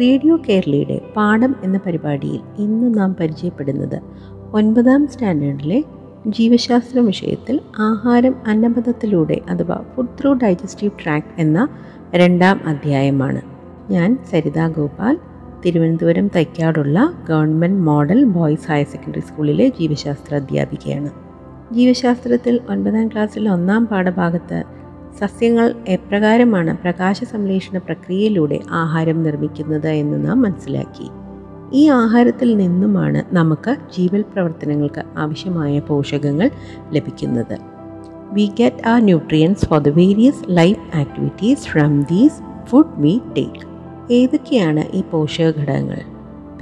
Radio കേരളയുടെ പാഠം എന്ന പരിപാടിയിൽ ഇന്ന് നാം പരിചയപ്പെടുന്നത് ഒൻപതാം സ്റ്റാൻഡേർഡിലെ ജീവശാസ്ത്ര വിഷയത്തിൽ ആഹാരം അന്നപഥത്തിലൂടെ അഥവാ ഫുഡ് ത്രൂ ഡൈജസ്റ്റീവ് ട്രാക്ക് എന്ന രണ്ടാം അധ്യായമാണ്. ഞാൻ Saritha Gopal Thiruvananthapuram തൈക്കാടുള്ള government model boys higher secondary സ്കൂളിലെ ജീവശാസ്ത്ര അധ്യാപികയാണ്. ജീവശാസ്ത്രത്തിൽ ഒൻപതാം ക്ലാസ്സിലെ ഒന്നാം പാഠഭാഗത്ത് സസ്യങ്ങൾ എപ്രകാരമാണ് പ്രകാശ സംശ്ലേഷണ പ്രക്രിയയിലൂടെ ആഹാരം നിർമ്മിക്കുന്നത് എന്ന് നാം മനസ്സിലാക്കി. ഈ ആഹാരത്തിൽ നിന്നുമാണ് നമുക്ക് ജീവൽ പ്രവർത്തനങ്ങൾക്ക് ആവശ്യമായ പോഷകങ്ങൾ ലഭിക്കുന്നത്. We get uh nutrients for the various life activities from these food we take ഏതൊക്കെയാണ് ഈ പോഷക ഘടകങ്ങൾ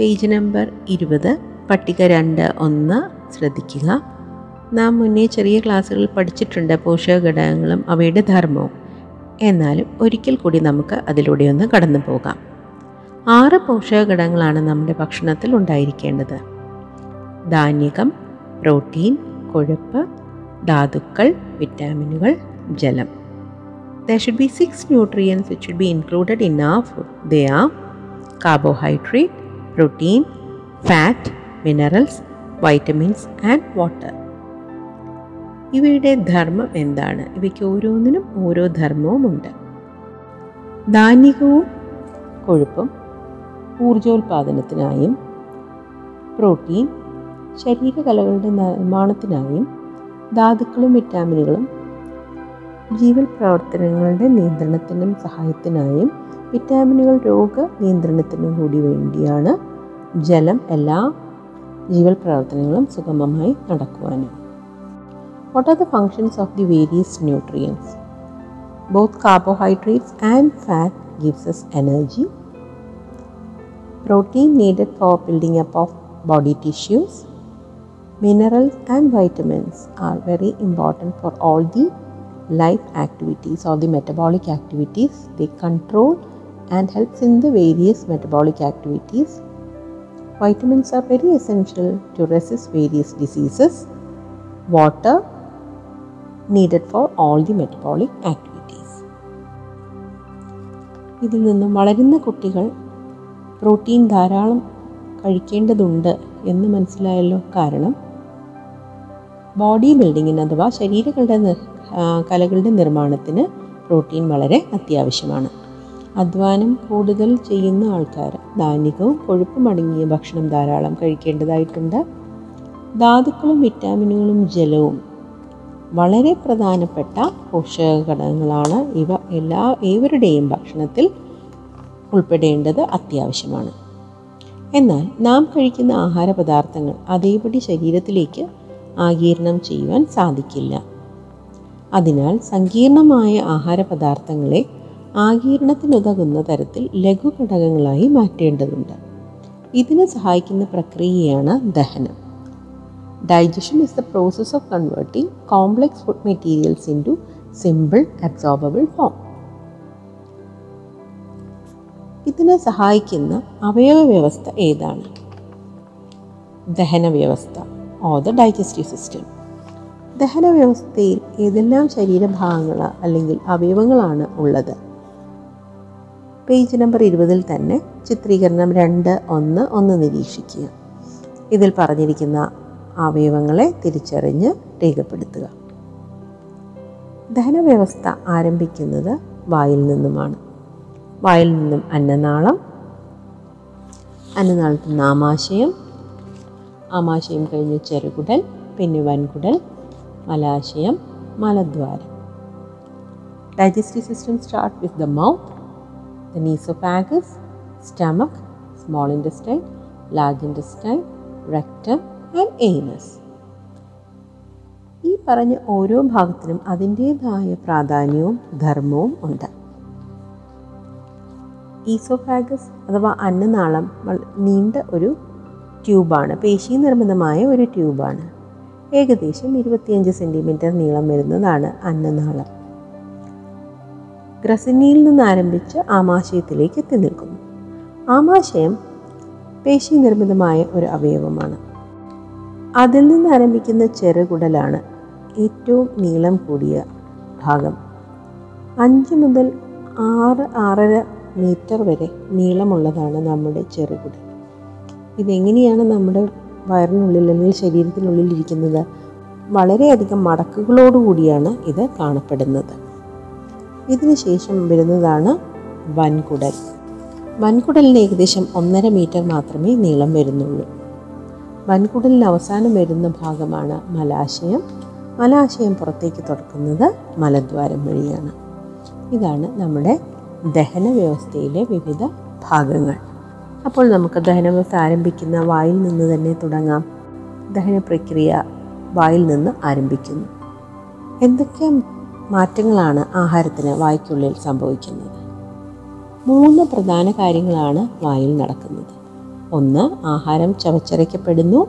പേജ് നമ്പർ ഇരുപത് പട്ടിക രണ്ട് ഒന്ന് ശ്രദ്ധിക്കുക. നാം മുന്നേ ചെറിയ ക്ലാസ്സുകളിൽ പഠിച്ചിട്ടുണ്ട് പോഷക ഘടകങ്ങളും അവയുടെ ധർമ്മവും. എന്നാലും ഒരിക്കൽ കൂടി നമുക്ക് അതിലൂടെ ഒന്ന് കടന്നു പോകാം. ആറ് പോഷക ഘടകങ്ങളാണ് നമ്മുടെ ഭക്ഷണത്തിൽ ഉണ്ടായിരിക്കേണ്ടത്. ധാന്യകം പ്രോട്ടീൻ കൊഴുപ്പ് ധാതുക്കൾ വിറ്റാമിനുകൾ ജലം. There should be six nutrients which should be included in uh food they are carbohydrate protein fat minerals vitamins and water ഇവയുടെ ധർമ്മം എന്താണ്? ഇവയ്ക്ക് ഓരോന്നിനും ഓരോ ധർമ്മവുമുണ്ട് ധാന്യകവും കൊഴുപ്പും ഊർജോൽപാദനത്തിനായും പ്രോട്ടീൻ ശരീരകലകളുടെ നിർമ്മാണത്തിനായും ധാതുക്കളും വിറ്റാമിനുകളും ജീവൽ പ്രവർത്തനങ്ങളുടെ നിയന്ത്രണത്തിനും സഹായത്തിനായും വിറ്റാമിനുകൾ രോഗ നിയന്ത്രണത്തിനും കൂടി വേണ്ടിയാണ് ജലം എല്ലാ ജീവൽ പ്രവർത്തനങ്ങളും സുഗമമായി നടക്കുവാനും. What are the functions of the various nutrients? Both carbohydrates and fat gives us energy. Protein needed for building up of body tissues. Minerals and vitamins are very important for all the life activities or the metabolic activities. They control and helps in the various metabolic activities. Vitamins are very essential to resist various diseases. Water needed for all the metabolic activities ഇതിൽ നിന്നും വളരുന്ന കുട്ടികൾ protein ധാരാളം കഴിക്കേണ്ടതുണ്ട് എന്ന് മനസ്സിലായല്ലോ കാരണം body ബിൽഡിങ്ങിന് അഥവാ ശരീരങ്ങളുടെ കലകളുടെ നിർമ്മാണത്തിന് പ്രോട്ടീൻ വളരെ അത്യാവശ്യമാണ്. അധ്വാനം കൂടുതൽ ചെയ്യുന്ന ആൾക്കാർ ധാന്യവും കൊഴുപ്പും അടങ്ങിയ ഭക്ഷണം ധാരാളം കഴിക്കേണ്ടതായിട്ടുണ്ട്. ധാതുക്കളും വിറ്റാമിനുകളും ജലവും വളരെ പ്രധാനപ്പെട്ട പോഷക ഘടകങ്ങളാണ് ഇവ എല്ലാ ഏവരുടെയും ഭക്ഷണത്തിൽ ഉൾപ്പെടേണ്ടത് അത്യാവശ്യമാണ്. എന്നാൽ നാം കഴിക്കുന്ന ആഹാര പദാർത്ഥങ്ങൾ അതേപടി ശരീരത്തിലേക്ക് ആകീരണം ചെയ്യുവാൻ സാധിക്കില്ല. അതിനാൽ സങ്കീർണമായ ആഹാര പദാർത്ഥങ്ങളെ ആകീരണത്തിനുതകുന്ന തരത്തിൽ ലഘു ഘടകങ്ങളായി മാറ്റേണ്ടതുണ്ട്. ഇതിന് സഹായിക്കുന്ന പ്രക്രിയയാണ് ദഹനം. Digestion is the process of converting complex food materials into simple absorbable form ഇതിനെ സഹായിക്കുന്ന അവയവ വ്യവസ്ഥ ഏതാണ്? ദഹന വ്യവസ്ഥ ഓർ ദ ഡൈജസ്റ്റീവ് സിസ്റ്റം ദഹന വ്യവസ്ഥയിൽ ഏതെല്ലാം ശരീരഭാഗങ്ങൾ അല്ലെങ്കിൽ അവയവങ്ങളാണ് ഉള്ളത്? പേജ് നമ്പർ ഇരുപതിൽ തന്നെ ചിത്രീകരണം രണ്ട് ഒന്ന് ഒന്ന് നിരീക്ഷിക്കുക. ഇതിൽ പറഞ്ഞിരിക്കുന്ന അവയവങ്ങളെ തിരിച്ചറിഞ്ഞ് രേഖപ്പെടുത്തുക. ദഹനവ്യവസ്ഥ ആരംഭിക്കുന്നത് വായിൽ നിന്നുമാണ്. വായിൽ നിന്നും അന്നനാളം അന്നനാളത്തിൽ നിന്ന് ആമാശയം ആമാശയം കഴിഞ്ഞ് ചെറുകുടൽ പിന്നെ വൻകുടൽ മലാശയം മലദ്വാരം. Digestive system start with the mouth the oesophagus stomach small intestine large intestine rectum and anus ഈ പറഞ്ഞ ഓരോ ഭാഗത്തിനും അതിന്റേതായ പ്രാധാന്യവും ധർമ്മവും ഉണ്ട്. ഈസോഫാഗസ് അഥവാ അന്നനാളം നീണ്ട ഒരു ട്യൂബാണ്. പേശി നിർമ്മിതമായ ഒരു ട്യൂബാണ്. ഏകദേശം ഇരുപത്തിയഞ്ച് സെന്റിമീറ്റർ നീളം വരുന്നതാണ് അന്നനാളം. ഗ്രസിനിയിൽ നിന്ന് ആരംഭിച്ച് ആമാശയത്തിലേക്ക് എത്തി നിൽക്കുന്നു. ആമാശയം പേശി നിർമ്മിതമായ ഒരു അവയവമാണ്. അതിൽ നിന്ന് ആരംഭിക്കുന്ന ചെറുകുടലാണ് ഏറ്റവും നീളം കൂടിയ ഭാഗം. അഞ്ച് മുതൽ ആറ് ആറര മീറ്റർ വരെ നീളമുള്ളതാണ് നമ്മുടെ ചെറുകുടൽ. ഇതെങ്ങനെയാണ് നമ്മുടെ വയറിനുള്ളിൽ അല്ലെങ്കിൽ ശരീരത്തിനുള്ളിൽ ഇരിക്കുന്നത്? വളരെയധികം മടക്കുകളോടുകൂടിയാണ് ഇത് കാണപ്പെടുന്നത്. ഇതിനുശേഷം വരുന്നതാണ് വൻകുടൽ. വൻകുടലിന് ഏകദേശം ഒന്നര മീറ്റർ മാത്രമേ നീളം വരുന്നുള്ളൂ. വൻകുടലിന് അവസാനം വരുന്ന ഭാഗമാണ് മലാശയം. മലാശയം പുറത്തേക്ക് തുറക്കുന്നത് മലദ്വാരം വഴിയാണ്. ഇതാണ് നമ്മുടെ ദഹന വ്യവസ്ഥയിലെ വിവിധ ഭാഗങ്ങൾ. അപ്പോൾ നമുക്ക് ദഹന വ്യവസ്ഥ ആരംഭിക്കുന്ന വായിൽ നിന്ന് തന്നെ തുടങ്ങാം. ദഹന പ്രക്രിയ വായിൽ നിന്ന് ആരംഭിക്കുന്നു. എന്തൊക്കെ മാറ്റങ്ങളാണ് ആഹാരത്തിന് വായ്ക്കുള്ളിൽ സംഭവിക്കുന്നത്? മൂന്ന് പ്രധാന കാര്യങ്ങളാണ് വായിൽ നടക്കുന്നത്. ഒന്ന് ആഹാരം ചവച്ചരയ്ക്കപ്പെടുന്നു.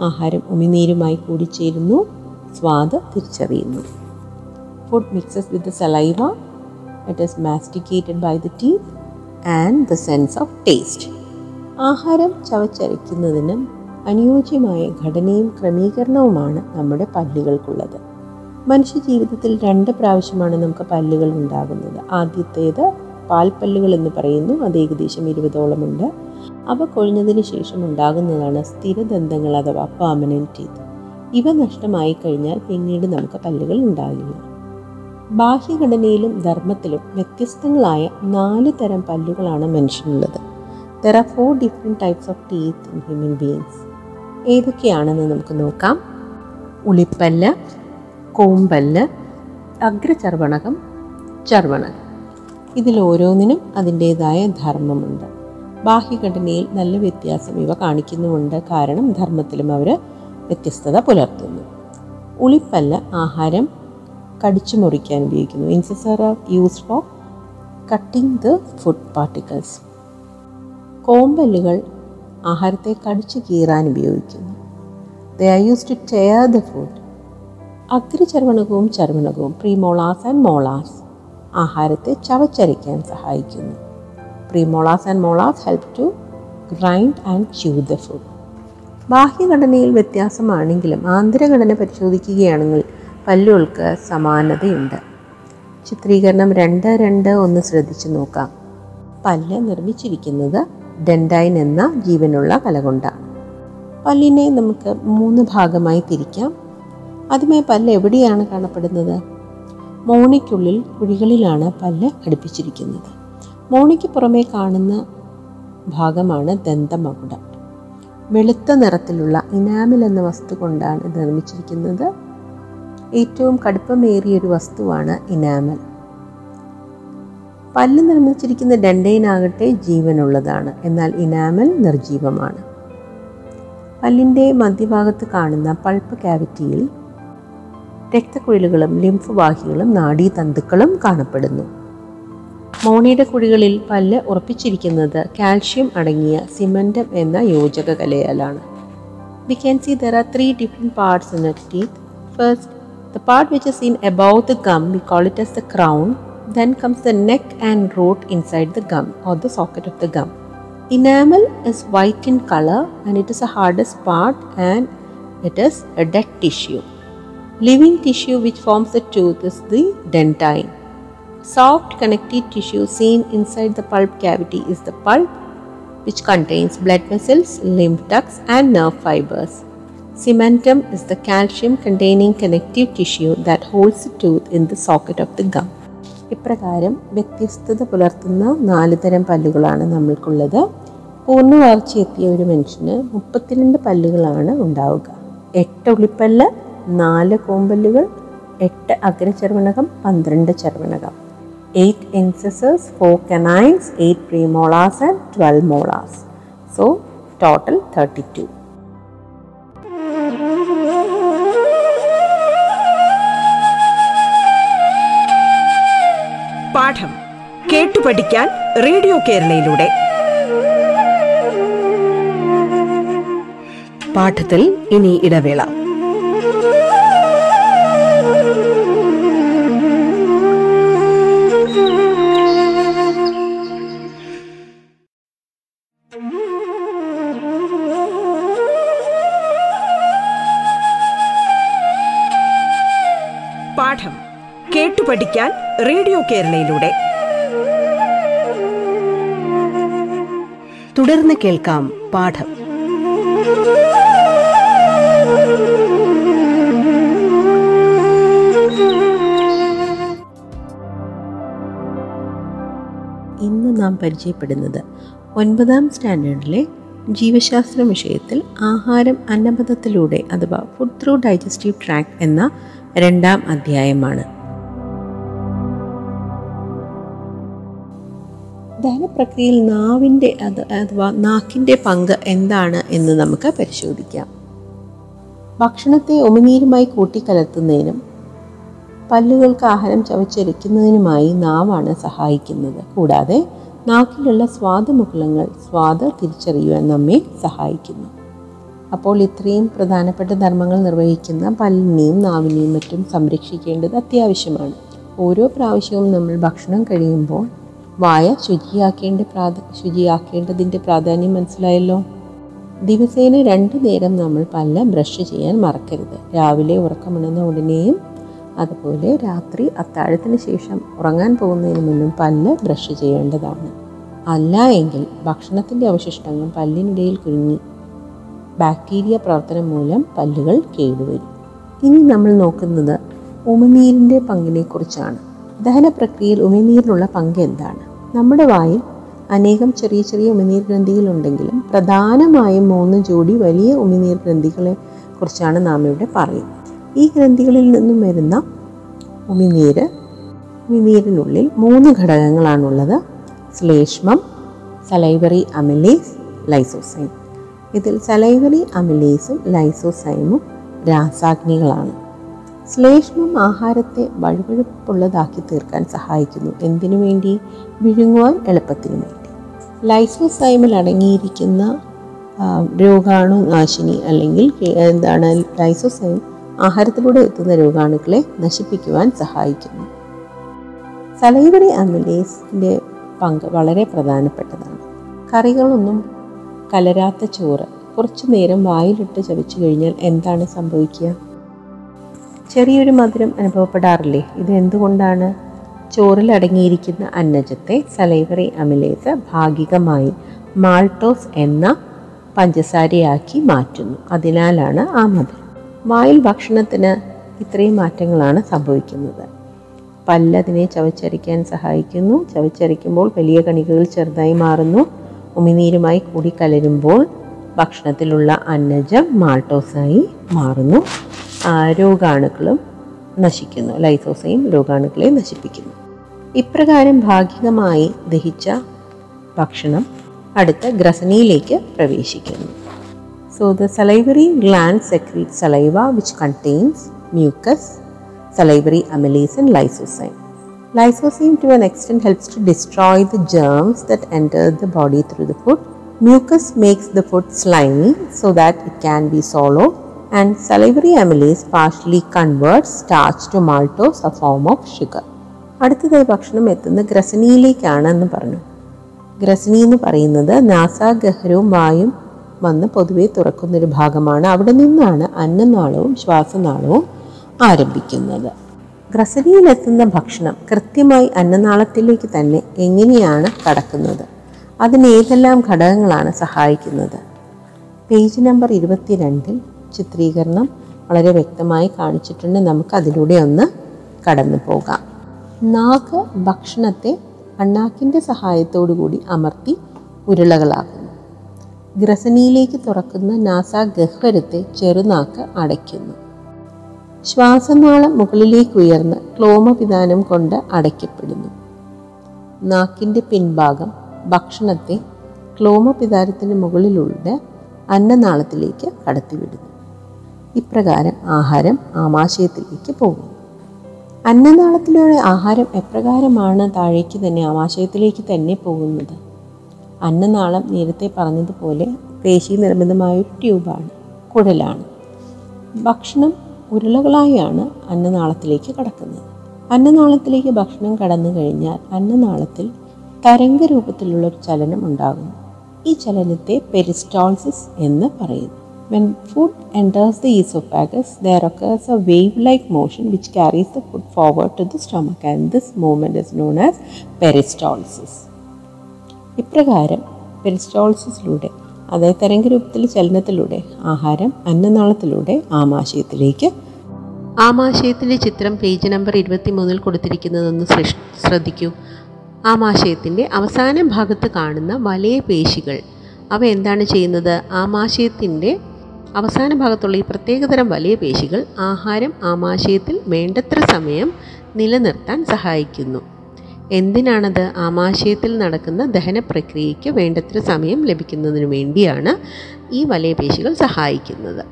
ആഹാരം ഉമിനീരുമായി കൂടിച്ചേരുന്നു. സ്വാദ് തിരിച്ചറിയുന്നു. Food mixes with the saliva it is masticated by the teeth and the sense of taste ആഹാരം ചവച്ചരയ്ക്കുന്നതിനും അനുയോജ്യമായ ഘടനയും ക്രമീകരണവുമാണ് നമ്മുടെ പല്ലുകൾക്കുള്ളത്. മനുഷ്യ ജീവിതത്തിൽ രണ്ട് പ്രാവശ്യമാണ് നമുക്ക് പല്ലുകൾ ഉണ്ടാകുന്നത്. ആദ്യത്തേത് പാൽപ്പല്ലുകൾ എന്ന് പറയുന്നു. അത് ഏകദേശം ഇരുപതോളമുണ്ട്. അവ കൊഴിഞ്ഞതിന് ശേഷം ഉണ്ടാകുന്നതാണ് സ്ഥിരദന്തങ്ങൾ അഥവാ പെർമനന്റ് ടീത്ത് ഇവ നഷ്ടമായി കഴിഞ്ഞാൽ പിന്നീട് നമുക്ക് പല്ലുകൾ ഉണ്ടാകില്ല. ബാഹ്യഘടനയിലും ധർമ്മത്തിലും വ്യത്യസ്തങ്ങളായ നാല് തരം പല്ലുകളാണ് മനുഷ്യനുള്ളത്. There are four different types of teeth in human beings ഏതൊക്കെയാണെന്ന് നമുക്ക് നോക്കാം. ഉളിപ്പല്ല് കോമ്പല്ല് അഗ്രചർവണകം ചർവണകം ഇതിൽ ഓരോന്നിനും അതിന്റേതായ ധർമ്മമുണ്ട്. ബാഹ്യഘടനയിൽ നല്ല വ്യത്യാസം ഇവ കാണിക്കുന്നുമുണ്ട്. കാരണം ധർമ്മത്തിലും അവർ വ്യത്യസ്തത പുലർത്തുന്നു. ഉളിപ്പല്ല ആഹാരം കടിച്ചു മുറിക്കാൻ ഉപയോഗിക്കുന്നു. Incisors are use for cutting the food particles കോമ്പല്ലുകൾ ആഹാരത്തെ കടിച്ചു കീറാൻ ഉപയോഗിക്കുന്നു. They are use to tear the food അഗ്രചർവണകവും ചർവണകവും പ്രീമോളാസ് ആൻഡ് മോളാസ് ആഹാരത്തെ ചവച്ചരയ്ക്കാൻ സഹായിക്കുന്നു. Premolars and molars help to grind and chew the food. ബാഹ്യഘടനയിൽ വ്യത്യാസമാണെങ്കിലും ആന്തരഘടന പരിശോധിക്കുകയാണെങ്കിൽ പല്ലുകൾക്ക് സമാനതയുണ്ട്. ചിത്രീകരണം രണ്ട് രണ്ട് ഒന്ന് ശ്രദ്ധിച്ചു നോക്കാം. പല്ല് നിർമ്മിച്ചിരിക്കുന്നത് ഡെൻഡൈൻ എന്ന ജീവനുള്ള കല കൊണ്ടാണ്. പല്ലിനെ നമുക്ക് മൂന്ന് ഭാഗമായി തിരിക്കാം. ആദ്യമായി പല്ല് എവിടെയാണ് കാണപ്പെടുന്നത്? മോണയ്ക്കുള്ളിൽ കുഴികളിലാണ് പല്ല് ഘടിപ്പിച്ചിരിക്കുന്നത് മോണിക്ക് പുറമേ കാണുന്ന ഭാഗമാണ് ദന്തമകുടം. വെളുത്ത നിറത്തിലുള്ള ഇനാമിൽ എന്ന വസ്തു കൊണ്ടാണ് നിർമ്മിച്ചിരിക്കുന്നത്. ഏറ്റവും കടുപ്പമേറിയ ഒരു വസ്തുവാണ് ഇനാമൽ. പല്ല് നിർമ്മിച്ചിരിക്കുന്ന ഡെൻഡൈനാകട്ടെ ജീവനുള്ളതാണ്. എന്നാൽ ഇനാമൽ നിർജീവമാണ്. പല്ലിന്റെ മധ്യഭാഗത്ത് കാണുന്ന പൾപ്പ് ക്യാവിറ്റിയിൽ രക്തക്കുഴലുകളും ലിംഫ് വാഹികളും നാഡീതന്തുക്കളും കാണപ്പെടുന്നു. മോണയുടെ കുഴികളിൽ പല്ല് ഉറപ്പിച്ചിരിക്കുന്നത് കാൽഷ്യം അടങ്ങിയ സിമന്റം എന്ന യോജക കലയാലാണ് we can see there are three different parts in a teeth first the part which seen above the gum we call it as the crown then comes the neck and root inside the gum or the socket of the gum enamel is white in colour and it is a hardest part and it is a dead tissue living tissue which forms the tooth is the dentine soft connective tissue seen inside the pulp cavity is the pulp which contains blood vessels lymph ducts and nerve fibers cementum is the calcium containing connective tissue that holds the tooth in the socket of the gum ഇപ്രകാരം വ്യത്യസ്തത പുലർത്തുന്ന നാല് തരം പല്ലുകളാണ് നമ്മൾക്കുള്ളത് പൂർണ വളർച്ചയെത്തിയ ഒരു മനുഷ്യന് മുപ്പത്തിരണ്ട് പല്ലുകളാണ് ഉണ്ടാവുക എട്ട് ഉള്ളിപ്പല്ല് നാല് കോമ്പല്ലുകൾ എട്ട് അഗ്രചർമ്മനകം പന്ത്രണ്ട് ചർമ്മനകം eight incisors four canines eight premolars and twelve molars so total thirty two പാഠം കേട്ടു പഠിക്കാൻ റേഡിയോ കേരളയിലൂടെ. പാഠത്തിൽ ഇനി ഇടവേള. റേഡിയോ കേരളയിലൂടെ. തുടർന്ന് കേൾക്കാം പാഠം. ഇന്ന് നാം പരിചയപ്പെടുന്നത് ഒൻപതാം സ്റ്റാൻഡേർഡിലെ ജീവശാസ്ത്ര വിഷയത്തിൽ ആഹാരം അന്നപഥത്തിലൂടെ അഥവാ ഫുഡ് ത്രൂ ഡൈജസ്റ്റീവ് ട്രാക്ക് എന്ന രണ്ടാം അധ്യായമാണ്. ദഹനപ്രക്രിയയിൽ നാവിന്റെ അത് അഥവാ നാക്കിന്റെ പങ്ക് എന്താണ് എന്ന് നമുക്ക് പരിശോധിക്കാം. ഭക്ഷണത്തെ ഉമിനീരുമായി കൂട്ടിക്കലർത്തുന്നതിനും പല്ലുകൾക്ക് ആഹാരം ചവച്ചരിക്കുന്നതിനുമായി നാവാണ് സഹായിക്കുന്നത്. കൂടാതെ നാക്കിലുള്ള സ്വാദമുകുളങ്ങൾ സ്വാദ് തിരിച്ചറിയുവാൻ നമ്മെ സഹായിക്കുന്നു. അപ്പോൾ ഇത്രയും പ്രധാനപ്പെട്ട ധർമ്മങ്ങൾ നിർവഹിക്കുന്ന പല്ലിനെയും നാവിനെയും മറ്റും സംരക്ഷിക്കേണ്ടത് അത്യാവശ്യമാണ്. ഓരോ പ്രാവശ്യവും നമ്മൾ ഭക്ഷണം കഴിയുമ്പോൾ വായ ശുചിയാക്കേണ്ട പ്രാധ ശുചിയാക്കേണ്ടതിന്റെ പ്രാധാന്യം മനസ്സിലായല്ലോ? ദിവസേന രണ്ടു നേരം നമ്മൾ പല്ല ബ്രഷ് ചെയ്യാൻ മറക്കരുത്. രാവിലെ ഉറക്കമുണർന്ന ഉടനെയും അതുപോലെ രാത്രി അത്താഴത്തിന് ശേഷം ഉറങ്ങാൻ പോകുന്നതിന് മുന്നും പല്ല് ബ്രഷ് ചെയ്യേണ്ടതാണ്. അല്ല എങ്കിൽ ഭക്ഷണത്തിന്റെ അവശിഷ്ടങ്ങൾ പല്ലിനിടയിൽ കുഞ്ഞി ബാക്ടീരിയ പ്രവർത്തനം മൂലം പല്ലുകൾ കേടുവരും. ഇനി നമ്മൾ നോക്കുന്നത് ഉമിനീരിന്റെ പങ്കിനെക്കുറിച്ചാണ്. ദഹന പ്രക്രിയയിൽ ഉമിനീരിനുള്ള പങ്ക് എന്താണ്? നമ്മുടെ വായിൽ അനേകം ചെറിയ ചെറിയ ഉമിനീർ ഗ്രന്ഥികളുണ്ടെങ്കിലും പ്രധാനമായും മൂന്ന് ജോഡി വലിയ ഉമിനീർ ഗ്രന്ഥികളെ കുറിച്ചാണ് നാം ഇവിടെ പറയുന്നത്. ഈ ഗ്രന്ഥികളിൽ നിന്നും വരുന്ന ഉമിനീര് ഉമിനീരിനുള്ളിൽ മൂന്ന് ഘടകങ്ങളാണുള്ളത്. ശ്ലേഷ്മം സലൈവറി അമിലേസ് ലൈസോസൈം. ഇതിൽ സലൈവറി അമിലേസും ലൈസോസൈമും രാസാഗ്നികളാണ്. ശ്ലേഷ്മം ആഹാരത്തെ വഴുവഴുപ്പുള്ളതാക്കി തീർക്കാൻ സഹായിക്കുന്നു. എന്തിനു വേണ്ടി? വിഴുങ്ങുവാൻ എളുപ്പത്തിനു വേണ്ടി. ലൈസോസൈമിൽ അടങ്ങിയിരിക്കുന്ന രോഗാണു നാശിനി അല്ലെങ്കിൽ എന്താണ് ലൈസോസൈം ആഹാരത്തിലൂടെ എത്തുന്ന രോഗാണുക്കളെ നശിപ്പിക്കുവാൻ സഹായിക്കുന്നു. സലൈവറി അമിലേസിന്റെ പങ്ക് വളരെ പ്രധാനപ്പെട്ടതാണ്. കറികളൊന്നും കലരാത്ത ചോറ് കുറച്ചു നേരം വായിലിട്ട് ചവച്ചു കഴിഞ്ഞാൽ എന്താണ് സംഭവിക്കുക? ചെറിയൊരു മധുരം അനുഭവപ്പെടാറില്ലേ? ഇത് എന്തുകൊണ്ടാണ്? ചോറിൽ അടങ്ങിയിരിക്കുന്ന അന്നജത്തെ സലൈവറി അമിലേസ് ഭാഗികമായി മാൾട്ടോസ് എന്ന പഞ്ചസാരയാക്കി മാറ്റുന്നു. അതിനാലാണ് ആ മധുരം. വായിൽ ഭക്ഷണത്തിന് ഇത്രയും മാറ്റങ്ങളാണ് സംഭവിക്കുന്നത്. പല്ലതിനെ ചവച്ചരിക്കാൻ സഹായിക്കുന്നു. ചവച്ചരിക്കുമ്പോൾ വലിയ കണികകൾ ചെറുതായി മാറുന്നു. ഉമിനീരുമായി കൂടി കലരുമ്പോൾ ഭക്ഷണത്തിലുള്ള അന്നജം മാൾട്ടോസായി മാറുന്നു. രോഗാണുക്കളും നശിക്കുന്നു. ലൈസോസയും രോഗാണുക്കളെ നശിപ്പിക്കുന്നു. ഇപ്രകാരം ഭാഗികമായി ദഹിച്ച ഭക്ഷണം അടുത്ത ഗ്രസനിയിലേക്ക് പ്രവേശിക്കുന്നു. So the salivary gland secrete saliva which contains mucus salivary amylase and lysozyme lysozyme to an extent helps to destroy the germs that enter the body through the food mucus makes the food slimy so that it can be swallow and salivary amylase partially converts starch to maltose, a form of sugar. അടുത്തതായി ഭക്ഷണം എത്തുന്ന ഗ്രസനിയിലേക്കാണ് എന്ന് പറഞ്ഞു. ഗ്രസനി എന്ന് പറയുന്നത് നാസാഗഹരവും വായും വന്ന് പൊതുവെ തുറക്കുന്നൊരു ഭാഗമാണ്. അവിടെ നിന്നാണ് അന്നനാളവും ശ്വാസനാളവും ആരംഭിക്കുന്നത്. ഗ്രസനിയിലെത്തുന്ന ഭക്ഷണം കൃത്യമായി അന്നനാളത്തിലേക്ക് തന്നെ എങ്ങനെയാണ് കടക്കുന്നത്? അതിന് ഏതെല്ലാം ഘടകങ്ങളാണ് സഹായിക്കുന്നത്? പേജ് നമ്പർ ഇരുപത്തിരണ്ടിൽ ചിത്രീകരണം വളരെ വ്യക്തമായി കാണിച്ചിട്ടുണ്ട്. നമുക്ക് അതിലൂടെ ഒന്ന് കടന്നു പോകാം. നാഗ് ഭക്ഷണത്തെ അണ്ണാക്കിന്റെ സഹായത്തോടു കൂടി അമർത്തി ഉരുളകളാക്കുന്നു. ഗ്രസനിയിലേക്ക് തുറക്കുന്ന നാസ ഗഹ്വരത്തെ ചെറുനാക്ക് അടയ്ക്കുന്നു. ശ്വാസനാളം മുകളിലേക്ക് ഉയർന്ന് ക്ലോമപിതാനം കൊണ്ട് അടയ്ക്കപ്പെടുന്നു. നാക്കിന്റെ പിൻഭാഗം ഭക്ഷണത്തെ ക്ലോമപിതാരത്തിന് മുകളിലുള്ള അന്നനാളത്തിലേക്ക് കടത്തിവിടുന്നു. ഇപ്രകാരം ആഹാരം ആമാശയത്തിലേക്ക് പോകുന്നു. അന്നനാളത്തിലൂടെ ആഹാരം എപ്രകാരമാണ് താഴേക്ക് തന്നെ ആമാശയത്തിലേക്ക് തന്നെ പോകുന്നത്? അന്നനാളം നേരത്തെ പറഞ്ഞതുപോലെ പേശി നിർമ്മിതമായ ഒരു ട്യൂബാണ് കുഴലാണ്. ഭക്ഷണം ഉരുളകളായാണ് അന്നനാളത്തിലേക്ക് കടക്കുന്നത്. അന്നനാളത്തിലേക്ക് ഭക്ഷണം കടന്നു കഴിഞ്ഞാൽ അന്നനാളത്തിൽ തരംഗ രൂപത്തിലുള്ള ഒരു ചലനം ഉണ്ടാകുന്നു. ഈ ചലനത്തെ പെരിസ്റ്റോൾസിസ് എന്ന് പറയുന്നു. When food enters the esophagus, there occurs a wave-like motion which carries the food forward to the stomach and this movement is known as peristalsis. ഇപ്രകാരം പെരിസ്റ്റോൾസിസിലൂടെ അതായത് തരംഗരൂപത്തിൽ ചലനത്തിലൂടെ ആഹാരം അന്നനാളത്തിലൂടെ ആമാശയത്തിലേക്ക് ആമാശയത്തിന്റെ ചിത്രം പേജ് നമ്പർ ഇരുപത്തി മൂന്നിൽ കൊടുത്തിരിക്കുന്നതെന്ന് ശ്രദ്ധിക്കൂ ആമാശയത്തിന്റെ അവസാന ഭാഗത്ത് കാണുന്ന വലയ പേശികൾ അവ എന്താണ് ചെയ്യുന്നത് ആമാശയത്തിന്റെ അവസാന ഭാഗത്തുള്ള ഈ പ്രത്യേകതരം വലിയ പേശികൾ ആഹാരം ആമാശയത്തിൽ വേണ്ടത്ര സമയം നിലനിർത്താൻ സഹായിക്കുന്നു. എന്തിനാണത് ആമാശയത്തിൽ നടക്കുന്ന ദഹന പ്രക്രിയയ്ക്ക് വേണ്ടത്ര സമയം ലഭിക്കുന്നതിന് വേണ്ടിയാണ് ഈ വലിയ പേശികൾ സഹായിക്കുന്നത്.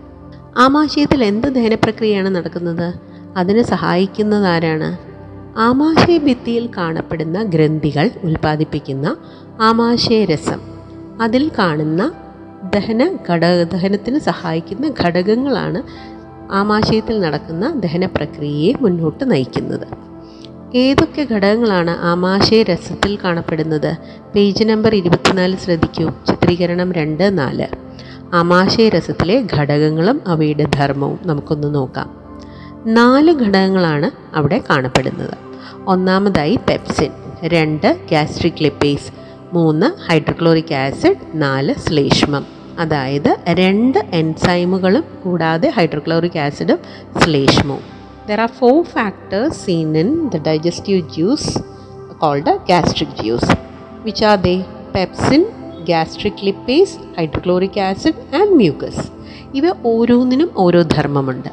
ആമാശയത്തിൽ എന്ത് ദഹന പ്രക്രിയയാണ് നടക്കുന്നത്? അതിന് സഹായിക്കുന്നത് ആരാണ്? ആമാശയ ഭിത്തിയിൽ കാണപ്പെടുന്ന ഗ്രന്ഥികൾ ഉൽപ്പാദിപ്പിക്കുന്ന ആമാശയരസം അതിൽ കാണുന്ന ദഹന ഘടക ദഹനത്തിന് സഹായിക്കുന്ന ഘടകങ്ങളാണ് ആമാശയത്തിൽ നടക്കുന്ന ദഹന പ്രക്രിയയെ മുന്നോട്ട് നയിക്കുന്നത്. ഏതൊക്കെ ഘടകങ്ങളാണ് ആമാശയ രസത്തിൽ കാണപ്പെടുന്നത്? പേജ് നമ്പർ ഇരുപത്തിനാല് ശ്രദ്ധിക്കൂ. ചിത്രീകരണം രണ്ട് നാല്. ആമാശയ രസത്തിലെ ഘടകങ്ങളും അവയുടെ ധർമ്മവും നമുക്കൊന്ന് നോക്കാം. നാല് ഘടകങ്ങളാണ് അവിടെ കാണപ്പെടുന്നത്. ഒന്നാമതായി പെപ്സിൻ രണ്ട് ഗ്യാസ്ട്രിക് ലിപ്പേസ് മൂന്ന് ഹൈഡ്രോക്ലോറിക് ആസിഡ് നാല് ശ്ലേഷ്മം. അതായത് രണ്ട് എൻസൈമുകളും കൂടാതെ ഹൈഡ്രോക്ലോറിക് ആസിഡും ശ്ലേഷ്മവും. There are four factors seen in the digestive juice called gastric juice which are they? Pepsin gastric lipase hydrochloric acid and mucus ഇവ ഓരോന്നിനും ഓരോ ധർമ്മമുണ്ട്.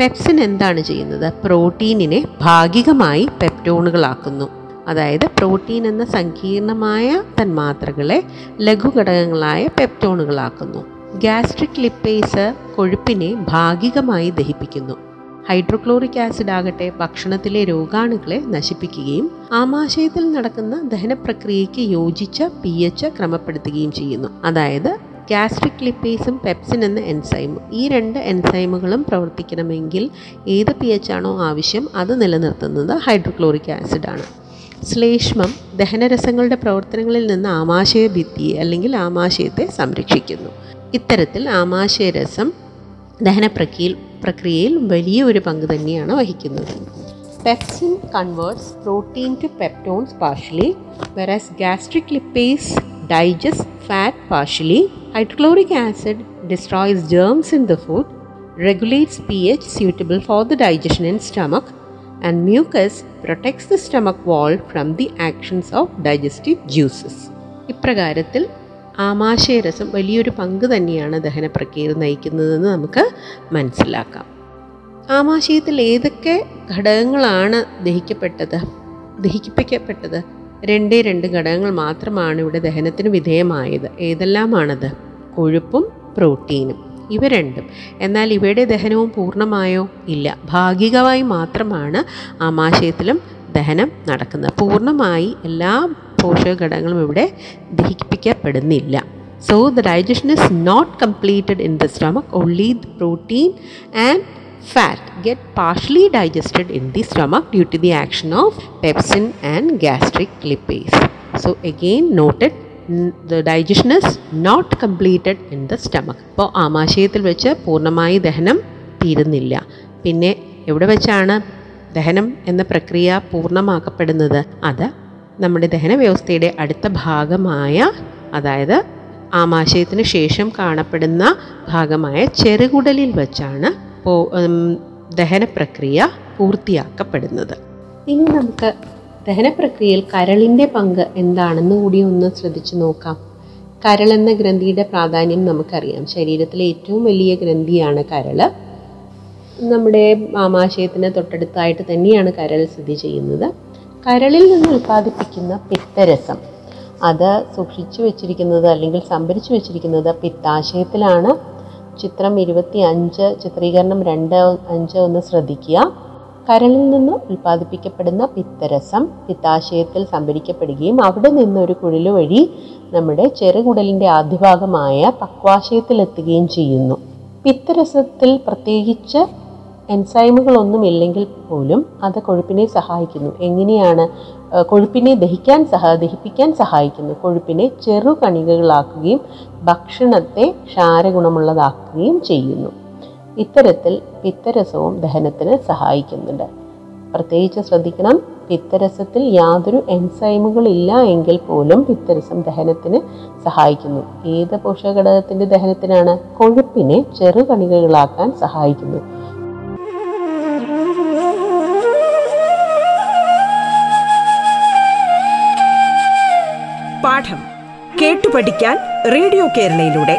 പെപ്സിൻ എന്താണ് ചെയ്യുന്നത്? പ്രോട്ടീനിനെ ഭാഗികമായി പെപ്റ്റോണുകളാക്കുന്നു അതായത് പ്രോട്ടീൻ എന്ന സങ്കീർണമായ തന്മാത്രകളെ ലഘുഘടകങ്ങളായ പെപ്റ്റോണുകളാക്കുന്നു. ഗ്യാസ്ട്രിക് ലിപ്പേസ് കൊഴുപ്പിനെ ഭാഗികമായി ദഹിപ്പിക്കുന്നു. ഹൈഡ്രോക്ലോറിക് ആസിഡ് ആകട്ടെ ഭക്ഷണത്തിലെ രോഗാണുക്കളെ നശിപ്പിക്കുകയും ആമാശയത്തിൽ നടക്കുന്ന ദഹനപ്രക്രിയയ്ക്ക് യോജിച്ച പി എച്ച് ക്രമപ്പെടുത്തുകയും ചെയ്യുന്നു. അതായത് ഗ്യാസ്ട്രിക് ലിപ്പേസും പെപ്സിൻ എന്ന എൻസൈമും ഈ രണ്ട് എൻസൈമുകളും പ്രവർത്തിക്കണമെങ്കിൽ ഏത് പി എച്ച് ആണോ ആവശ്യം അത് നിലനിർത്തുന്നത് ഹൈഡ്രോക്ലോറിക് ആസിഡാണ് ശ്ലേഷ്മം ദഹനരസങ്ങളുടെ പ്രവർത്തനങ്ങളിൽ നിന്ന് ആമാശയ ഭിത്തിയെ അല്ലെങ്കിൽ ആമാശയത്തെ സംരക്ഷിക്കുന്നു. ഇത്തരത്തിൽ ആമാശയരസം ദഹന പ്രക്രിയയിൽ പ്രക്രിയയിൽ വലിയ ഒരു പങ്ക് തന്നെയാണ് വഹിക്കുന്നത്. Pepsin converts protein to peptones partially whereas gastric lipase digest fat partially hydrochloric acid destroys germs in the food regulates pH suitable for the digestion in stomach and mucus protects the stomach wall from the actions of digestive juices ഇപ്രകാരത്തിൽ ആമാശയരസം വലിയൊരു പങ്ക് തന്നെയാണ് ദഹന പ്രക്രിയയിൽ നയിക്കുന്നതെന്ന് നമുക്ക് മനസ്സിലാക്കാം. ആമാശയത്തിൽ ഏതൊക്കെ ഘടകങ്ങളാണ് ദഹിക്കപ്പെട്ടത്? ദഹിപ്പിക്കപ്പെട്ടത്? രണ്ടേ രണ്ട് ഘടകങ്ങൾ മാത്രമാണ് ഇവിടെ ദഹനത്തിന് വിധേയമായത്. ഏതെല്ലാമാണത്? കൊഴുപ്പും പ്രോട്ടീനും. ഇവ രണ്ടും. എന്നാൽ ഇവയുടെ ദഹനവും പൂർണമായോ ഇല്ല. ഭാഗികമായി മാത്രമാണ് ആമാശയത്തിലും ദഹനം നടക്കുന്നത്. പൂർണമായി എല്ലാ പോഷക ഘടകങ്ങളും ഇവിടെ ദഹിപ്പിക്കപ്പെടുന്നില്ല. So the digestion is not completed in the stomach only protein and fat get partially digested in the stomach due to the action of pepsin and gastric lipase. So again noted n- the digestion is not completed in the stomach. അപ്പോൾ ആമാശയത്തിൽ വെച്ച് പൂർണമായി ദഹനം തീരുന്നില്ല. പിന്നെ എവിടെ വെച്ചാണ് ദഹനം എന്ന പ്രക്രിയ പൂർണമാക്കപ്പെടുന്നത്? അത് നമ്മുടെ ദഹന വ്യവസ്ഥയുടെ അടുത്ത ഭാഗമായ അതായത് ആമാശയത്തിന് ശേഷം കാണപ്പെടുന്ന ഭാഗമായ ചെറുകുടലിൽ വെച്ചാണ് ദഹന പ്രക്രിയ പൂർത്തിയാക്കപ്പെടുന്നത്. ഇനി നമുക്ക് ദഹന പ്രക്രിയയിൽ കരളിന്റെ പങ്ക് എന്താണെന്ന് കൂടി ഒന്ന് ശ്രദ്ധിച്ചു നോക്കാം. കരൾ എന്ന ഗ്രന്ഥിയുടെ പ്രാധാന്യം നമുക്കറിയാം. ശരീരത്തിലെ ഏറ്റവും വലിയ ഗ്രന്ഥിയാണ് കരൾ നമ്മുടെ ആമാശയത്തിന് തൊട്ടടുത്തായിട്ട് തന്നെയാണ് കരൾ സ്ഥിതി ചെയ്യുന്നത്. കരളിൽ നിന്ന് ഉൽപ്പാദിപ്പിക്കുന്ന പിത്തരസം അത് സൂക്ഷിച്ചു വെച്ചിരിക്കുന്നത് അല്ലെങ്കിൽ സംഭരിച്ചു വെച്ചിരിക്കുന്നത് പിത്താശയത്തിലാണ്. ചിത്രം ഇരുപത്തി അഞ്ച് ചിത്രീകരണം രണ്ട് അഞ്ച് ഒന്ന് ശ്രദ്ധിക്കുക. കരളിൽ നിന്ന് ഉൽപ്പാദിപ്പിക്കപ്പെടുന്ന പിത്തരസം പിത്താശയത്തിൽ സംഭരിക്കപ്പെടുകയും അവിടെ നിന്ന് ഒരു കുഴൽ വഴി നമ്മുടെ ചെറുകുടലിന്റെ ആദ്യഭാഗമായ പക്വാശയത്തിലെത്തുകയും ചെയ്യുന്നു. പിത്തരസത്തിൽ പ്രത്യേകിച്ച് എൻസൈമുകളൊന്നും ഇല്ലെങ്കിൽ പോലും അത് കൊഴുപ്പിനെ സഹായിക്കുന്നു. എങ്ങനെയാണ് കൊഴുപ്പിനെ ദഹിക്കാൻ സഹ ദഹിപ്പിക്കാൻ സഹായിക്കുന്നു. കൊഴുപ്പിനെ ചെറു കണികകളാക്കുകയും ഭക്ഷണത്തെ ക്ഷാരഗുണമുള്ളതാക്കുകയും ചെയ്യുന്നു. ഇത്തരത്തിൽ പിത്തരസവും ദഹനത്തിന് സഹായിക്കുന്നുണ്ട്. പ്രത്യേകിച്ച് ശ്രദ്ധിക്കണം പിത്തരസത്തിൽ യാതൊരു എൻസൈമുകൾ ഇല്ല എങ്കിൽ പോലും പിത്തരസം ദഹനത്തിന് സഹായിക്കുന്നു. ഏത് പോഷകഘടകത്തിന്റെ ദഹനത്തിനാണ്? കൊഴുപ്പിനെ ചെറുകണികകളാക്കാൻ സഹായിക്കുന്നു. പാഠം കേട്ടു പഠിക്കാൻ റേഡിയോ കേരളയിലൂടെ.